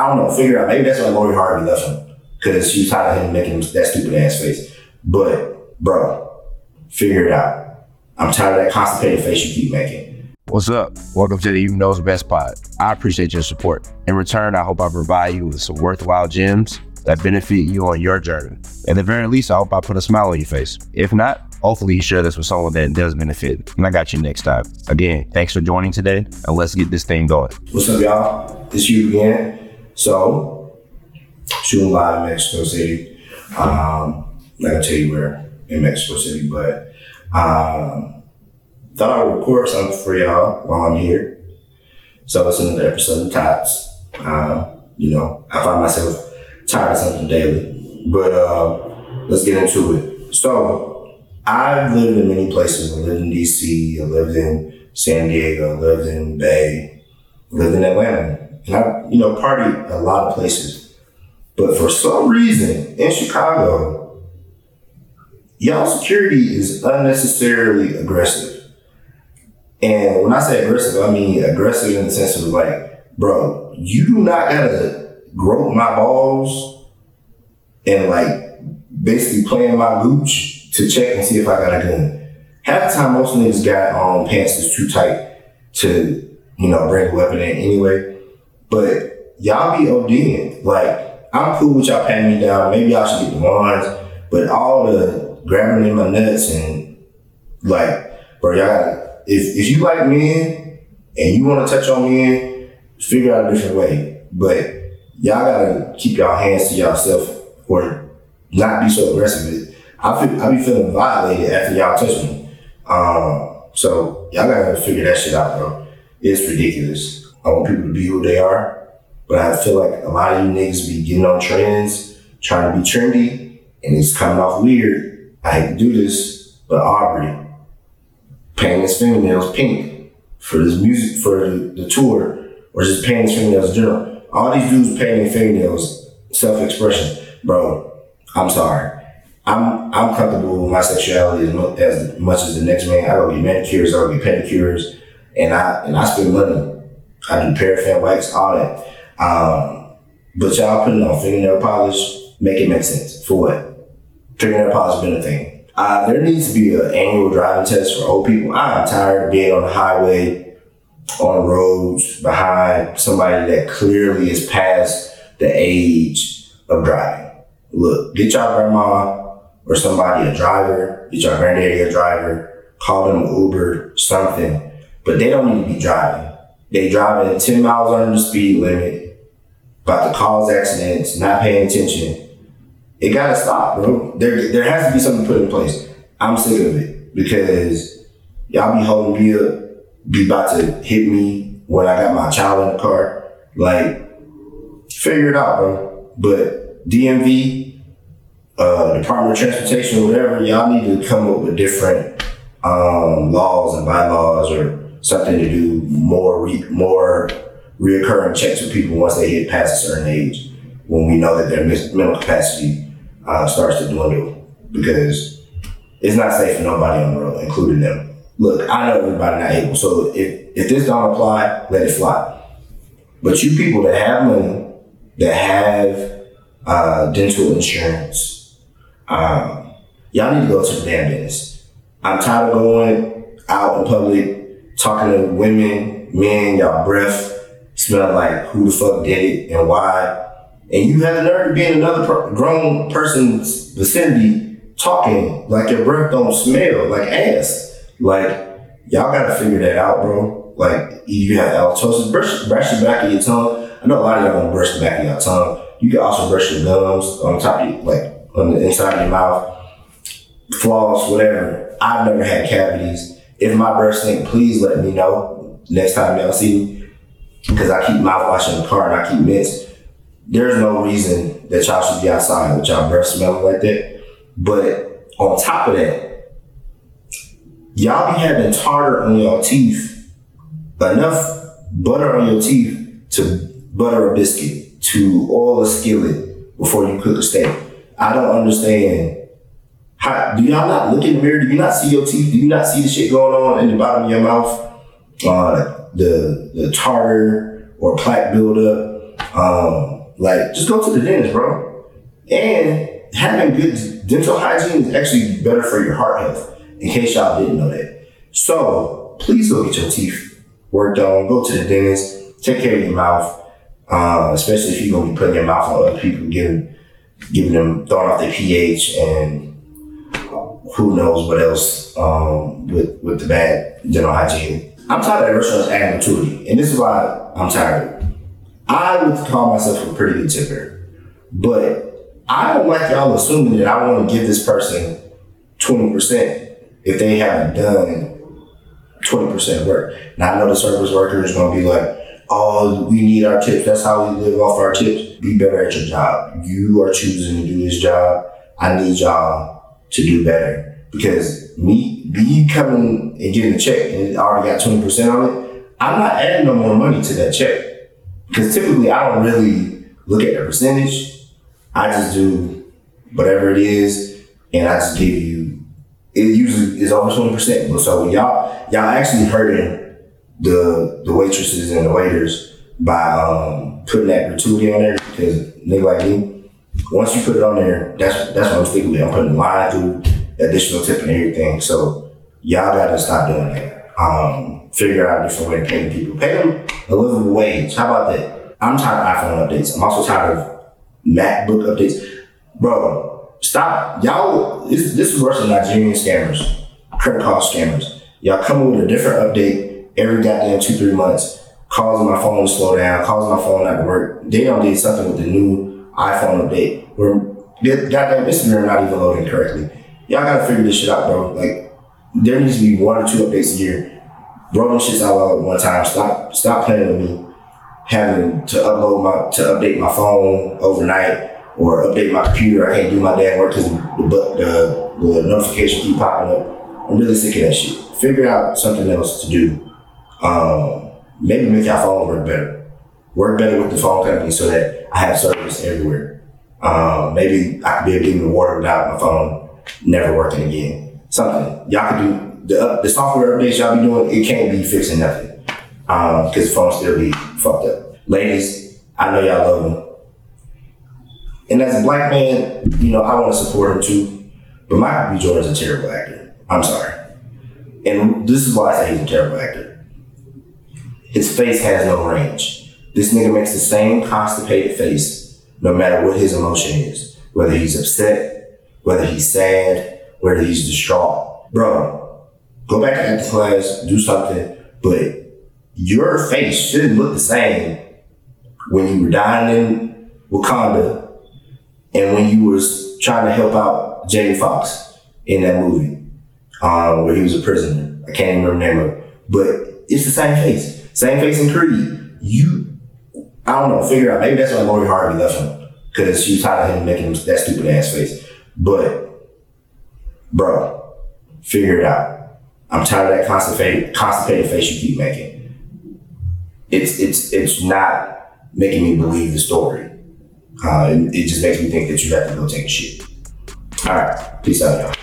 I don't know, figure out. Maybe that's why Lori Harvey left him. Cause she was tired of him making that stupid ass face. But, bro, figure it out. I'm tired of that constipated face you keep making. What's up? Welcome to the Hube Knows Best Pod. I appreciate your support. In return, I hope I provide you with some worthwhile gems that benefit you on your journey. At the very least, I hope I put a smile on your face. If not, hopefully you share this with someone that does benefit. And I got you next time. Again, thanks for joining today, and let's get this thing going. What's up, y'all? It's you again. So, shooting live in Mexico City. Um, not gonna tell you where in Mexico City, but um, thought I would record something for y'all while I'm here. So it's another episode of Tots. Uh, you know, I find myself tired of something daily. But uh, let's get into it. So I've lived in many places. I lived in DC, I lived in San Diego, I lived in Bay, I lived in Atlanta. And I, you know, partied a lot of places. But for some reason in Chicago, y'all security is unnecessarily aggressive. And when I say aggressive, I mean aggressive in the sense of like, bro, you do not gotta grope my balls and like basically playing my gooch to check and see if I got a gun. Half the time, most niggas got um, pants that's too tight to, you know, bring a weapon in anyway. But y'all be ODing. Like, I'm cool with y'all patting me down. Maybe y'all should get the ones. But all the grabbing in my nuts and like, bro, y'all if if you like men and you want to touch on men, figure out a different way. But y'all gotta keep y'all hands to yourself or not be so aggressive. I feel I be feeling violated after y'all touch me. Um, so y'all gotta figure that shit out, bro. It's ridiculous. I want people to be who they are, but I feel like a lot of you niggas be getting on trends, trying to be trendy, and it's coming off weird. I hate to do this, but Aubrey painting his fingernails pink for this music for the, the tour, or just painting his fingernails in general. All these dudes painting fingernails, self-expression bro, I'm sorry. I'm I'm comfortable with my sexuality as, much as much as the next man. I go get manicures, I go get pedicures, and I and I spend money. I do paraffin wax, all that. Um, but y'all putting on fingernail polish, make it make sense. For what? Fingernail polish been a thing. Uh, there needs to be an annual driving test for old people. I'm tired of being on the highway, on roads behind somebody that clearly is past the age of driving look, get your grandma or somebody a driver, get your granddaddy a driver, call them Uber, something. But they don't need to be driving. They driving 10 miles under the speed limit, about to cause accidents, not paying attention. It gotta stop, bro. There, there has to be something put in place. I'm sick of it because y'all be holding me up, be about to hit me when I got my child in the car. Like, figure it out, bro. But DMV, uh, Department of Transportation, whatever, y'all need to come up with different um, laws and bylaws or something to do more re- more reoccurring checks with people once they hit past a certain age when we know that their mental capacity uh, starts to dwindle because it's not safe for nobody on the road, including them. Look, I know everybody not able, so if, if this don't apply, let it fly. But you people that have money, that have uh, dental insurance. Um, y'all need to go to the damn dentist. I'm tired of going out in public, talking to women, men, y'all breath smell like who the fuck did it and why. And you have the nerve to be in another per- grown person's vicinity talking like your breath don't smell like ass. Like, y'all gotta figure that out, bro. Like, you have halitosis, brush, brush the back of your tongue. I know a lot of y'all don't brush the back of your tongue you can also brush your gums on top of your, like on the inside of your mouth, floss, whatever. I've never had cavities. If my breath stink, please let me know next time y'all see me. Because I keep mouthwash in the car and I keep mints. There's no reason that y'all should be outside with y'all breath smelling like that. But on top of that, y'all be having tartar on your teeth, enough butter on your teeth to butter a biscuit to oil a skillet before you cook a steak. I don't understand. How, do y'all not look in the mirror? Do you not see your teeth? Do you not see the shit going on in the bottom of your mouth? Uh, the the tartar or plaque buildup. Um, like just go to the dentist, bro. And having good dental hygiene is actually better for your heart health. In case y'all didn't know that. So please go get your teeth worked on. Go to the dentist. Take care of your mouth. Uh, especially if you're gonna be putting your mouth on other people, giving giving them throwing off their pH and who knows what else um, with with the bad dental hygiene. I'm tired of restaurants adding gratuity, and this is why I'm tired. I would call myself a pretty good tipper, but I don't like y'all assuming that I want to give this person twenty percent if they haven't done twenty percent work. Now I know the service worker is going to be like, "Oh, we need our tips. That's how we live off our tips." Be better at your job. You are choosing to do this job. I need y'all to do better. Because me, me coming and getting a check and it already got 20% on it, I'm not adding no more money to that check. Because typically I don't really look at the percentage. I just do whatever it is and I just give you, it usually is over 20%. So y'all, y'all actually hurting the, the waitresses and the waiters by um, putting that gratuity on there because nigga like me, once you put it on there, that's that's what I'm sticking with. I'm putting line through additional tip and everything. So y'all gotta stop doing that. Um, figure out a different way to pay the people. Pay them a livable wage. How about that? I'm tired of iPhone updates. I'm also tired of MacBook updates. Bro, stop. Y'all, this, this is worse than Nigerian scammers, credit card scammers. Y'all come with a different update every goddamn two, three months, causing my phone to slow down, causing my phone not to work. They don't did something with the new iPhone update where goddamn Instagram not even loading correctly. Y'all gotta figure this shit out, bro. Like there needs to be one or two updates a year. Rolling shits out all at one time. Stop stop playing with me. Having to upload my to update my phone overnight or update my computer. I can't do my damn work because the, the the notification keep popping up. I'm really sick of that shit. Figure out something else to do. Um, maybe make your phone work better work better with the phone company so that I have service everywhere. Um, maybe I could be able to give the water without my phone never working again. Something y'all could do. The, uh, the software updates y'all be doing, it can't be fixing nothing because um, the phone still be fucked up. Ladies, I know y'all love him. And as a black man, you know, I want to support him too. But Michael B. Jordan's a terrible actor. I'm sorry. And this is why I say he's a terrible actor. His face has no range this nigga makes the same constipated face no matter what his emotion is. Whether he's upset, whether he's sad, whether he's distraught. Bro, go back acting class, do something, but your face shouldn't look the same when you were dying in Wakanda and when you was trying to help out Jamie Foxx in that movie um, where he was a prisoner. I can't even remember the name of it. But it's the same face. Same face in Creed. You I don't know, figure out. Maybe that's why Lori Harvey left him. Because she was tired of him making that stupid ass face. But, bro, figure it out. I'm tired of that constipated, constipated face you keep making. It's it's it's not making me believe the story. Uh, it, it just makes me think that you have to go take a shit. All right, peace out, y'all.